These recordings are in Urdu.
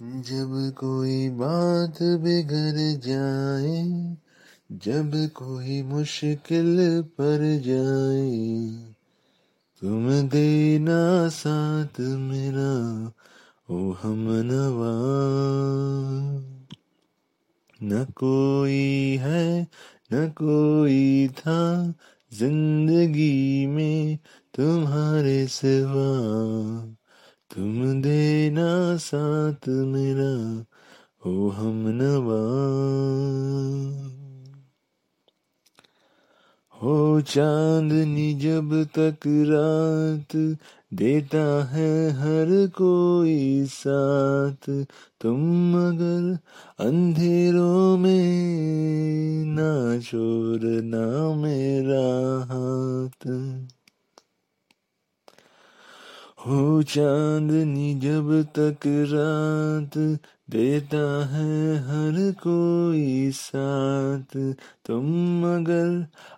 جب کوئی بات بگڑ جائے، جب کوئی مشکل پر جائے، تم دینا ساتھ میرا، او ہم نوا۔ نہ کوئی ہے، نہ کوئی تھا زندگی میں تمہارے سوا۔ تم دینا ساتھ میرا او ہم نوا ہو چاندنی جب تک رات دیتا ہے ہر کوئی ساتھ تم مگر اندھیروں میں نہ چھوڑنا میرا ہاتھ ہو چاندنی جب تک رات دیتا ہے ہر کوئی ساتھ۔ تم مگر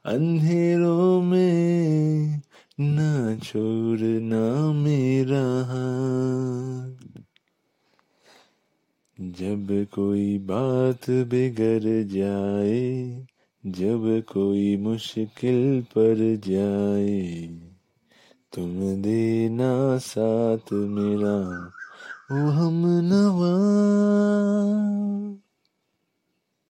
اندھیروں میں نہ چھوڑنا میرا ہاتھ۔ جب کوئی بات بگڑ جائے، جب کوئی مشکل پر جائے، تم دینا ساتھ میرا وہ ہم نواں